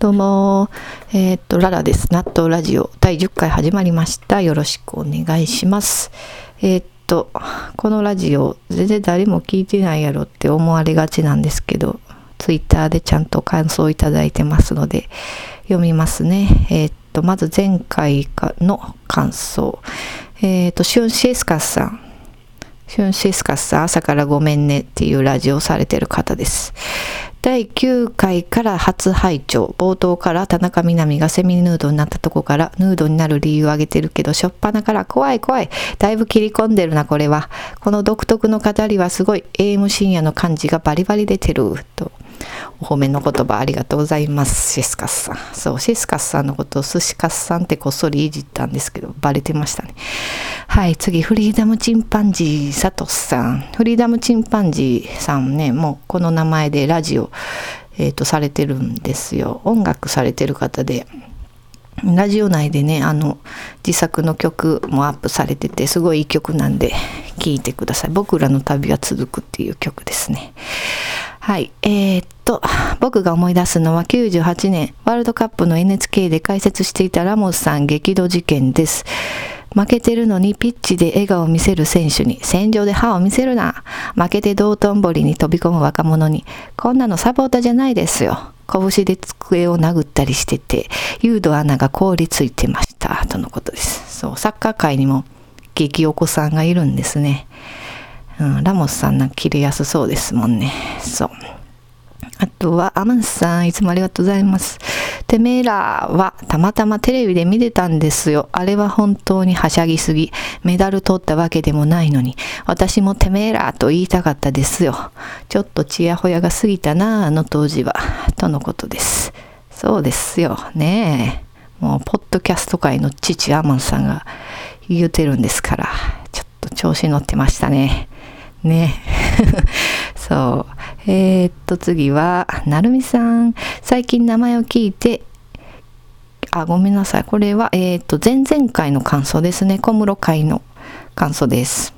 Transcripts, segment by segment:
どうも、えー、っと、ララです。納豆ラジオ第10回始まりました。よろしくお願いします。えー、と、このラジオ、全然誰も聞いてないやろって思われがちなんですけど、ツイッターでちゃんと感想をいただいてますので、読みますね。えー、っと、まず前回の感想。えっと、シュンシエスカスさん。シュンシスカスさん、朝からごめんねっていうラジオをされてる方です。第9回から初拝聴冒頭から田中みな実がセミヌードになったとこからヌードになる理由を挙げてるけどしょっぱなから怖い怖い。だいぶ切り込んでるなこれは。この独特の語りはすごい AM 深夜の感じがバリバリ出てると。お褒めの言葉ありがとうございます。シスカスさん。そう、シスカスさんのことを寿司カスさんってこっそりいじったんですけど、バレてましたね。はい、次、フリーダムチンパンジーサトスさん。フリーダムチンパンジーさんね、もうこの名前でラジオ、えっ、ー、と、されてるんですよ。音楽されてる方で。ラジオ内でね、あの、自作の曲もアップされてて、すごいいい曲なんで、聴いてください。僕らの旅は続くっていう曲ですね。はい。えー、っと、僕が思い出すのは98年、ワールドカップの NHK で解説していたラモスさん激怒事件です。負けてるのにピッチで笑顔を見せる選手に、戦場で歯を見せるな。負けて道頓堀に飛び込む若者に、こんなのサポーターじゃないですよ。拳で机を殴ったりしてて、ユードアナが凍りついてました。とのことです。そう、サッカー界にも激お子さんがいるんですね。うん、ラモスさんなんか切れやすそうですもんね。そう。あとは、アマンスさん、いつもありがとうございます。てめえらはたまたまテレビで見てたんですよ。あれは本当にはしゃぎすぎ。メダル取ったわけでもないのに、私もてめえらと言いたかったですよ。ちょっとちやほやが過ぎたな、あの当時は。とのことです。そうですよ。ねえ。もう、ポッドキャスト界の父アマンさんが言うてるんですから、ちょっと調子乗ってましたね。ね。そう。えー、っと、次は、なるみさん。最近名前を聞いて、あ、ごめんなさい。これは、えー、っと、前々回の感想ですね。小室会の感想です。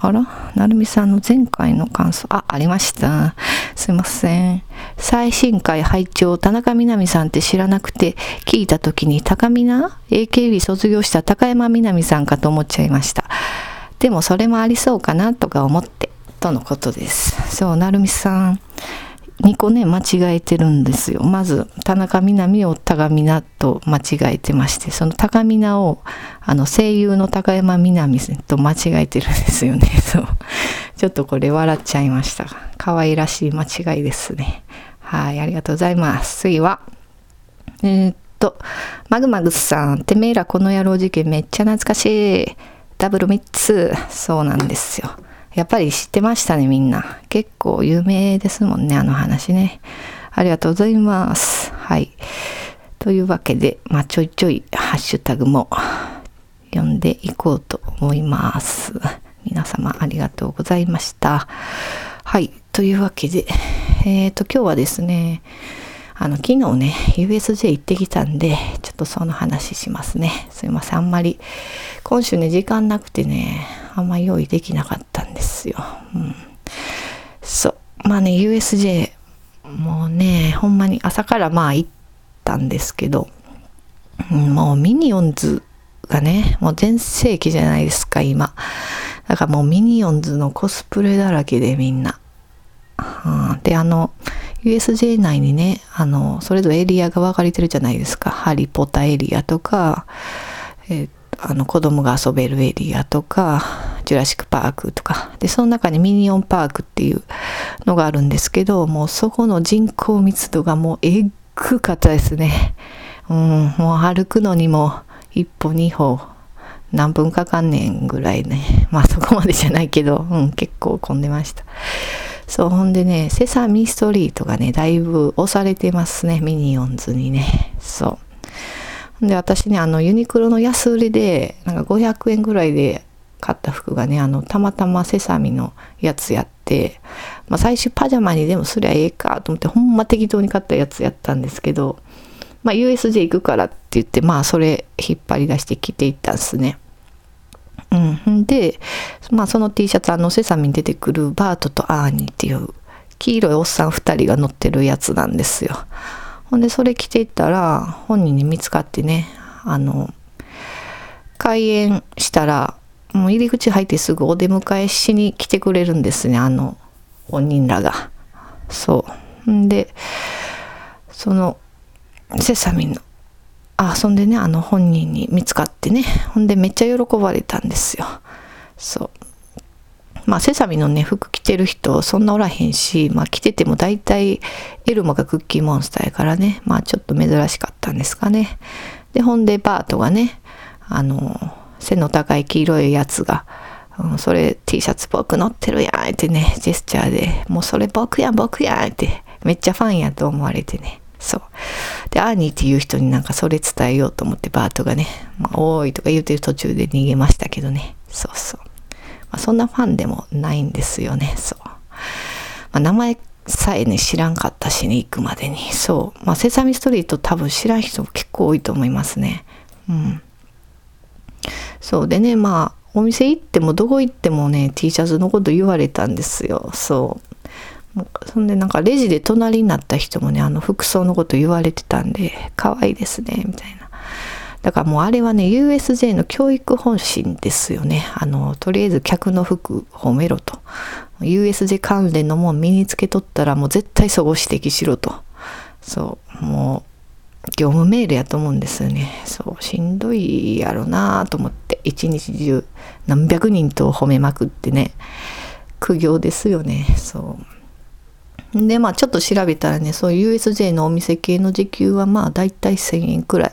あら？なるみさんの前回の感想。あ、ありました。すいません。最新回拝聴田中みな実さんって知らなくて、聞いた時に高みな ?AKB 卒業した高山みな実さんかと思っちゃいました。でもそれもありそうかなとか思って、とのことです。そう、なるみさん。2個ね、間違えてるんですよ。まず、田中みな実を高みなと間違えてまして、その高みなを、あの、声優の高山みな実と間違えてるんですよね。そう。ちょっとこれ笑っちゃいました。可愛らしい間違いですね。はい、ありがとうございます。次は、えー、っと、マグマグスさん、てめえらこの野郎事件めっちゃ懐かしい。ダブル3つ。そうなんですよ。やっぱり知ってましたね、みんな。結構有名ですもんね、あの話ね。ありがとうございます。はい。というわけで、まあ、ちょいちょいハッシュタグも読んでいこうと思います。皆様ありがとうございました。はい。というわけで、えっ、ー、と、今日はですね、あの、昨日ね、USJ 行ってきたんで、ちょっとその話しますね。すいません。あんまり、今週ね、時間なくてね、あんま用意できなかったんですよ。うん。そう。まあね、USJ、もうね、ほんまに朝からまあ行ったんですけど、もうミニオンズがね、もう全盛期じゃないですか、今。だからもうミニオンズのコスプレだらけでみんな。うん、で、あの、USJ 内にね、あの、それぞれエリアが分かれてるじゃないですか。ハリポタエリアとか、えー、あの、子供が遊べるエリアとか、ジュラシックパークとか。で、その中にミニオンパークっていうのがあるんですけど、もうそこの人口密度がもうえっぐかったですね。うん、もう歩くのにも一歩二歩何分かかんねんぐらいね。まあそこまでじゃないけど、うん、結構混んでました。そう、ほんでね、セサミストリートがね、だいぶ押されてますね、ミニオンズにね。そう。で、私ね、あの、ユニクロの安売りで、なんか500円ぐらいで買った服がね、あの、たまたまセサミのやつやって、まあ、最初パジャマにでもすりゃええかと思って、ほんま適当に買ったやつやったんですけど、まあ、USJ 行くからって言って、まあ、それ引っ張り出して着ていったんですね。うん。で、まあその T シャツ、あのセサミに出てくるバートとアーニーっていう黄色いおっさん2人が乗ってるやつなんですよ。ほんでそれ着ていったら本人に見つかってねあの開園したらもう入り口入ってすぐお出迎えしに来てくれるんですねあの本人らが。そう。んでそのセサミンのあそんでねあの本人に見つかってねほんでめっちゃ喜ばれたんですよ。そうまあセサミのね服着てる人そんなおらへんしまあ着てても大体エルモがクッキーモンスターやからねまあちょっと珍しかったんですかねでほんでバートがねあの背の高い黄色いやつが、うん、それ T シャツ僕乗ってるやんってねジェスチャーでもうそれ僕やん僕やんってめっちゃファンやと思われてねそう。で、アーニーっていう人になんかそれ伝えようと思ってバートがね、まあ、おーいとか言うてる途中で逃げましたけどね。そうそう。まあ、そんなファンでもないんですよね。そう。まあ、名前さえね、知らんかったしね、行くまでに。そう。まあ、セサミストリート多分知らん人も結構多いと思いますね。うん。そうでね、まあ、お店行ってもどこ行ってもね、T シャツのこと言われたんですよ。そう。そんでなんかレジで隣になった人もね、あの服装のこと言われてたんで、可愛いですね、みたいな。だからもうあれはね USJ の教育方針ですよね。あのとりあえず客の服褒めろと。USJ 関連のもん身につけとったらもう絶対そこ指摘しろと。そうもう業務メールやと思うんですよね。そうしんどいやろなと思って。一日中何百人と褒めまくってね。苦行ですよね。そう。でまあちょっと調べたらねそういう USJ のお店系の時給はまあだいたい1,000円くらい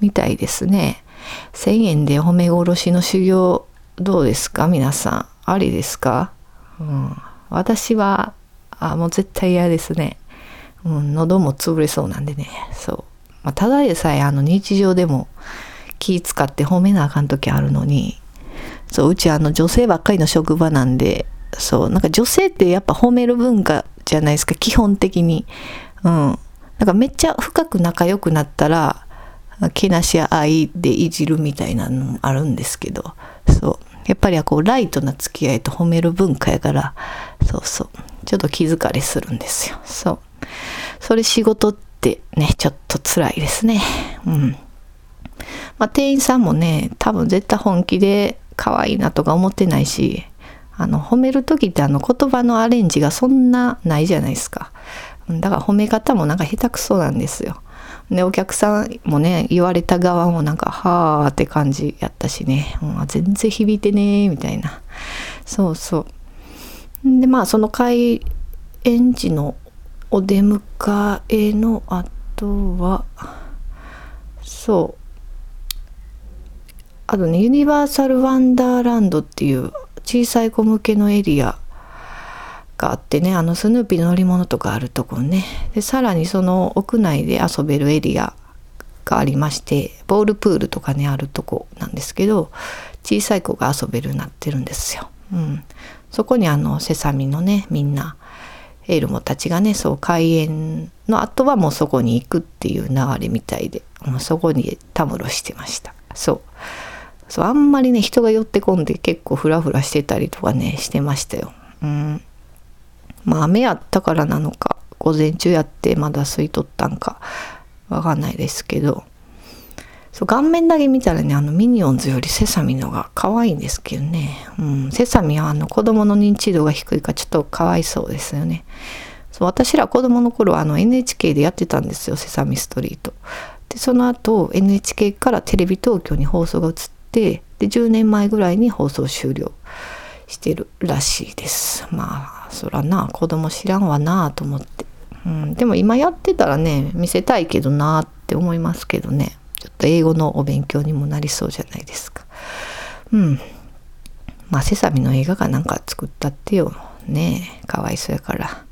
みたいですね。1,000円で褒め殺しの修行どうですか？皆さん。ありですか、うん、私はあもう絶対嫌ですね、うん、喉も潰れそうなんでね。そう、まあ、ただでさえあの日常でも気使って褒めなあかん時あるのにそううちあの女性ばっかりの職場なんでそうなんか女性ってやっぱ褒める文化じゃないですか。基本的に。うん。なんかめっちゃ深く仲良くなったらけなしや愛でいじるみたいなのもあるんですけど。そう。やっぱりこうライトな付き合いと褒める文化やから。そうそう。ちょっと気疲れするんですよ。そう。それ仕事ってねちょっと辛いですね。うん。まあ店員さんもね多分絶対本気で可愛いなとか思ってないしあの褒める時ってあの言葉のアレンジがそんなないじゃないですか。だから褒め方もなんか下手くそなんですよ。でお客さんもね言われた側もなんかはあって感じやったしね、うん、全然響いてねみたいな。そうそう。でまあその開園時のお出迎えの後はそう。あとねユニバーサル・ワンダーランドっていう小さい子向けのエリアがあってねあのスヌーピーの乗り物とかあるとこね。でさらにその屋内で遊べるエリアがありましてボールプールとかねあるとこなんですけど小さい子が遊べるようになってるんですよ。うん、そこにあのセサミのねみんなエルモたちがねそう開園の後はもうそこに行くっていう流れみたいでもうそこにたむろしてました。そう。そうあんまりね人が寄ってこんで結構フラフラしてたりとかねしてましたよ。うん。まあ雨やったからなのか午前中やってまだ空いとったんかわかんないですけど。そう顔面だけ見たらねあのミニオンズよりセサミのが可愛いんですけどね、うん、セサミはあの子供の認知度が低いからちょっとかわいそうですよね。そう私ら子供の頃あの NHK でやってたんですよセサミストリート。でその後 NHK からテレビ東京に放送が移ってで10年前ぐらいに放送終了してるらしいです。まあそらな子供知らんわなあと思って、うん、でも今やってたらね見せたいけどなあって思いますけどね。ちょっと英語のお勉強にもなりそうじゃないですか。うん。まあセサミの映画がなんか作ったってよね。えかわいそうやから。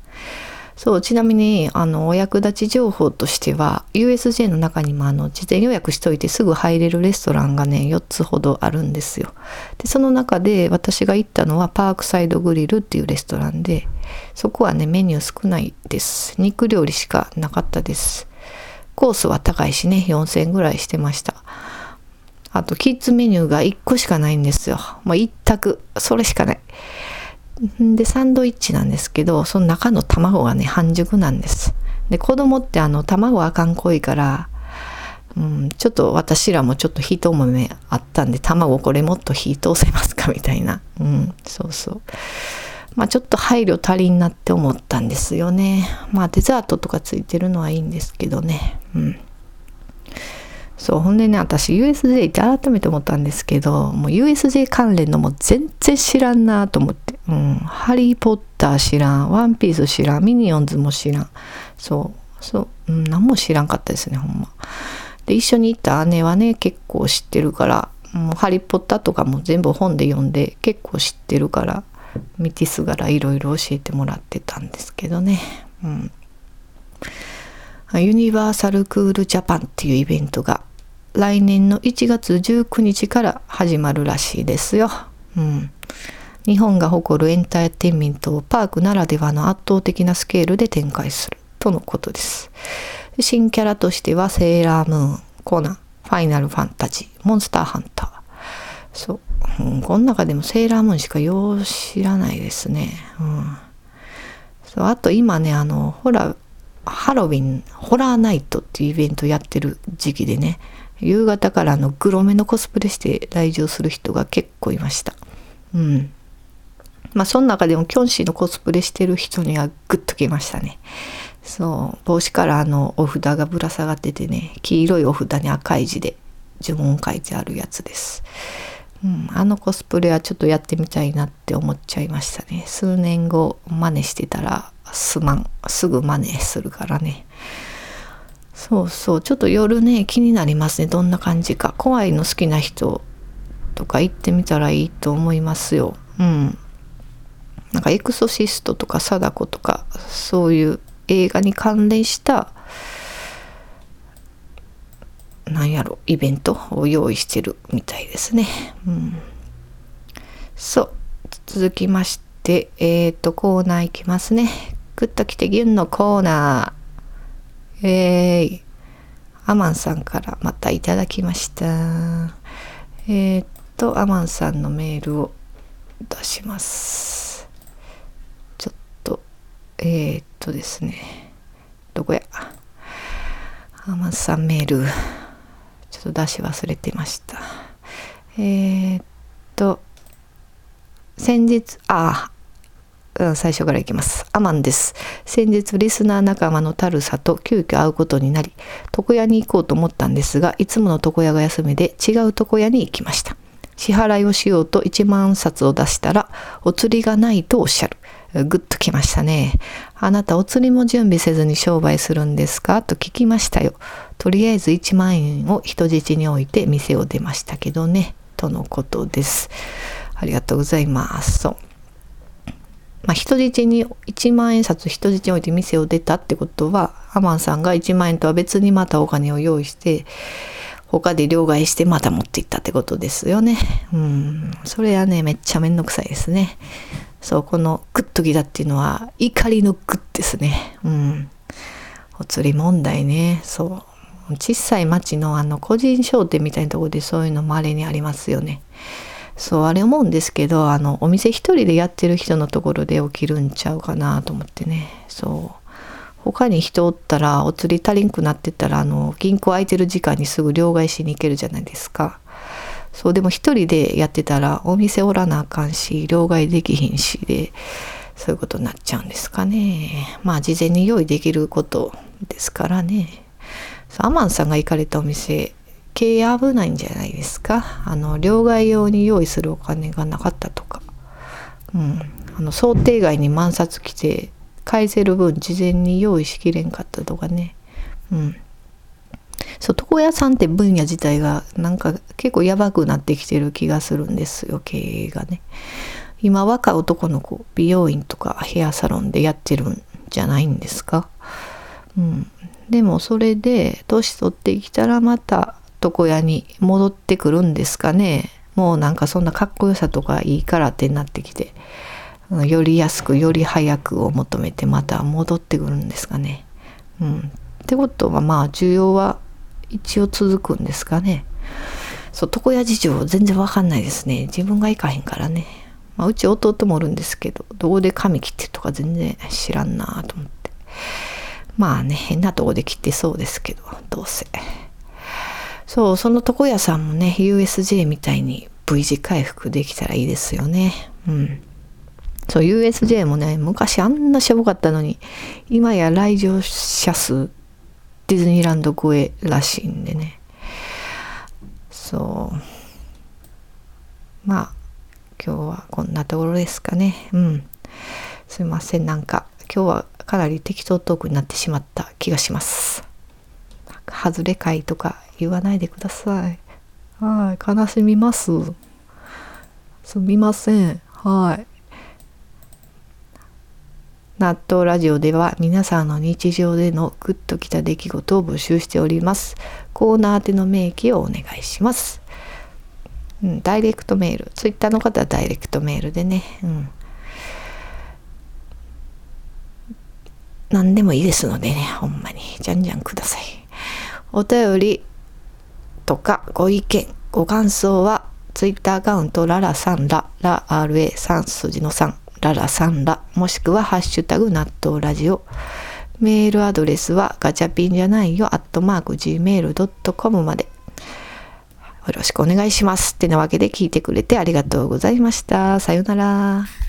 そうちなみにあのお役立ち情報としては USJ の中にもあの事前予約しといてすぐ入れるレストランがね4つほどあるんですよ。でその中で私が行ったのはパークサイドグリルっていうレストランでそこはねメニュー少ないです。肉料理しかなかったです。コースは高いしね4000円ぐらいしてました。あとキッズメニューが1個しかないんですよ。もう一択。それしかない。でサンドイッチなんですけどその中の卵がね半熟なんです。で子供ってあの卵あかん濃いからうん、ちょっと私らもちょっと火ともめあったんで卵これもっと火通せますかみたいな。うんそうそう。まあちょっと配慮足りんなって思ったんですよね。まあデザートとかついてるのはいいんですけどね。うん。そうほんでね私 USJ って改めて思ったんですけどもう USJ 関連のも全然知らんなと思って「うん、ハリー・ポッター知らんワンピース知らんミニオンズも知らん。そうそう、うん、何も知らんかったですねほんま。で一緒に行った姉はね結構知ってるからもうハリー・ポッターとかも全部本で読んで結構知ってるから道すがらいろいろ教えてもらってたんですけどね。うん。ユニバーサルクールジャパンっていうイベントが来年の1月19日から始まるらしいですよ。うん。日本が誇るエンターテインメントをパークならではの圧倒的なスケールで展開するとのことです。新キャラとしてはセーラームーン、コナン、ファイナルファンタジー、モンスターハンター。そう。うん、この中でもセーラームーンしかよう知らないですね。うん。そうあと今ね、あの、ほら、ハロウィン、ホラーナイトっていうイベントやってる時期でね、夕方からのグロめのコスプレして来場する人が結構いました。うん。まあその中でもキョンシーのコスプレしてる人にはグッときましたね。そう帽子からあのお札がぶら下がっててね黄色いお札に赤い字で呪文書いてあるやつです。うん、あのコスプレはちょっとやってみたいなって思っちゃいましたね。数年後真似してたらすまんすぐ真似するからね。そうそう。ちょっと夜ね気になりますね。どんな感じか。怖いの好きな人とか行ってみたらいいと思いますよ。うん。なんかエクソシストとか貞子とかそういう映画に関連したなんやろイベントを用意してるみたいですね。うん。そう。続きましてえっ、ー、とコーナーいきますね。グッときてギュンのコーナー。えー、アマンさんからまたいただきました。えー、っと、アマンさんのメールを出します。ちょっと、えー、っとですね、どこや？アマンさんメール、ちょっと出し忘れてました。えー、っと、先日、あ、最初からいきます。アマンです。先日リスナー仲間のタルサと急遽会うことになり、床屋に行こうと思ったんですが、いつもの床屋が休みで違う床屋に行きました。支払いをしようと1万冊を出したら、お釣りがないとおっしゃる。ぐっときましたね。あなたお釣りも準備せずに商売するんですか？と聞きましたよ。とりあえず1万円を人質に置いて店を出ましたけどね。とのことです。ありがとうございます。まあ、人質に1万円札人質に置いて店を出たってことはアマンさんが1万円とは別にまたお金を用意して他で両替してまた持っていったってことですよね。うん。それはね、めっちゃめんどくさいですね。そう、このグッときだっていうのは怒りのグッですね。うん。お釣り問題ね。そう。小さい町のあの個人商店みたいなとこでそういうの稀にありますよね。そうあれ思うんですけどあのお店一人でやってる人のところで起きるんちゃうかなと思ってね。そう。他に人おったらお釣り足りんくなってたらあの銀行空いてる時間にすぐ両替しに行けるじゃないですか。そうでも一人でやってたらお店おらなあかんし両替できひんしでそういうことになっちゃうんですかね。まあ事前に用意できることですからね。アマンさんが行かれたお店経営危ないんじゃないですか？あの両替用に用意するお金がなかったとか、うん、あの想定外に万札来て返せる分事前に用意しきれんかったとかね。うん。そう床屋さんって分野自体がなんか結構やばくなってきてる気がするんですよ経営がね。今若い男の子美容院とかヘアサロンでやってるんじゃないんですか？うん。でもそれで年取ってきたらまた床屋に戻ってくるんですかねもうなんかそんなかっこよさとかいいからってなってきてより安くより早くを求めてまた戻ってくるんですかね。うん、ってことはまあ需要は一応続くんですかね。そう床屋事情全然わかんないですね自分が行かへんからね。まあ、うち弟もおるんですけどどこで髪切ってとか全然知らんなと思ってまあね変なとこで切ってそうですけどどうせそうその床屋さんもね USJ みたいに V 字回復できたらいいですよね。うん。そう USJ もね昔あんなしょぼかったのに今や来場者数ディズニーランド超えらしいんでね。そう。まあ今日はこんなところですかね。うん。すいません。なんか今日はかなり適当トークになってしまった気がします。外れ会とか言わないでくださいはい悲しみますすみませんはい納豆ラジオでは皆さんの日常でのグッときた出来事を募集しております。コーナー宛ての明記をお願いします。うん、ダイレクトメール。ツイッターの方はダイレクトメールでね。うん。何でもいいですのでね、ほんまに。じゃんじゃんください。お便りとかご意見、ご感想は、ツイッターアカウントララサンラ、ラ RA3 数字の3ララさんら、もしくはハッシュタグ納豆ラジオ。メールアドレスはガチャピンじゃないよ、アットマーク gmail.com まで。よろしくお願いします。ってなわけで聞いてくれてありがとうございました。さようなら。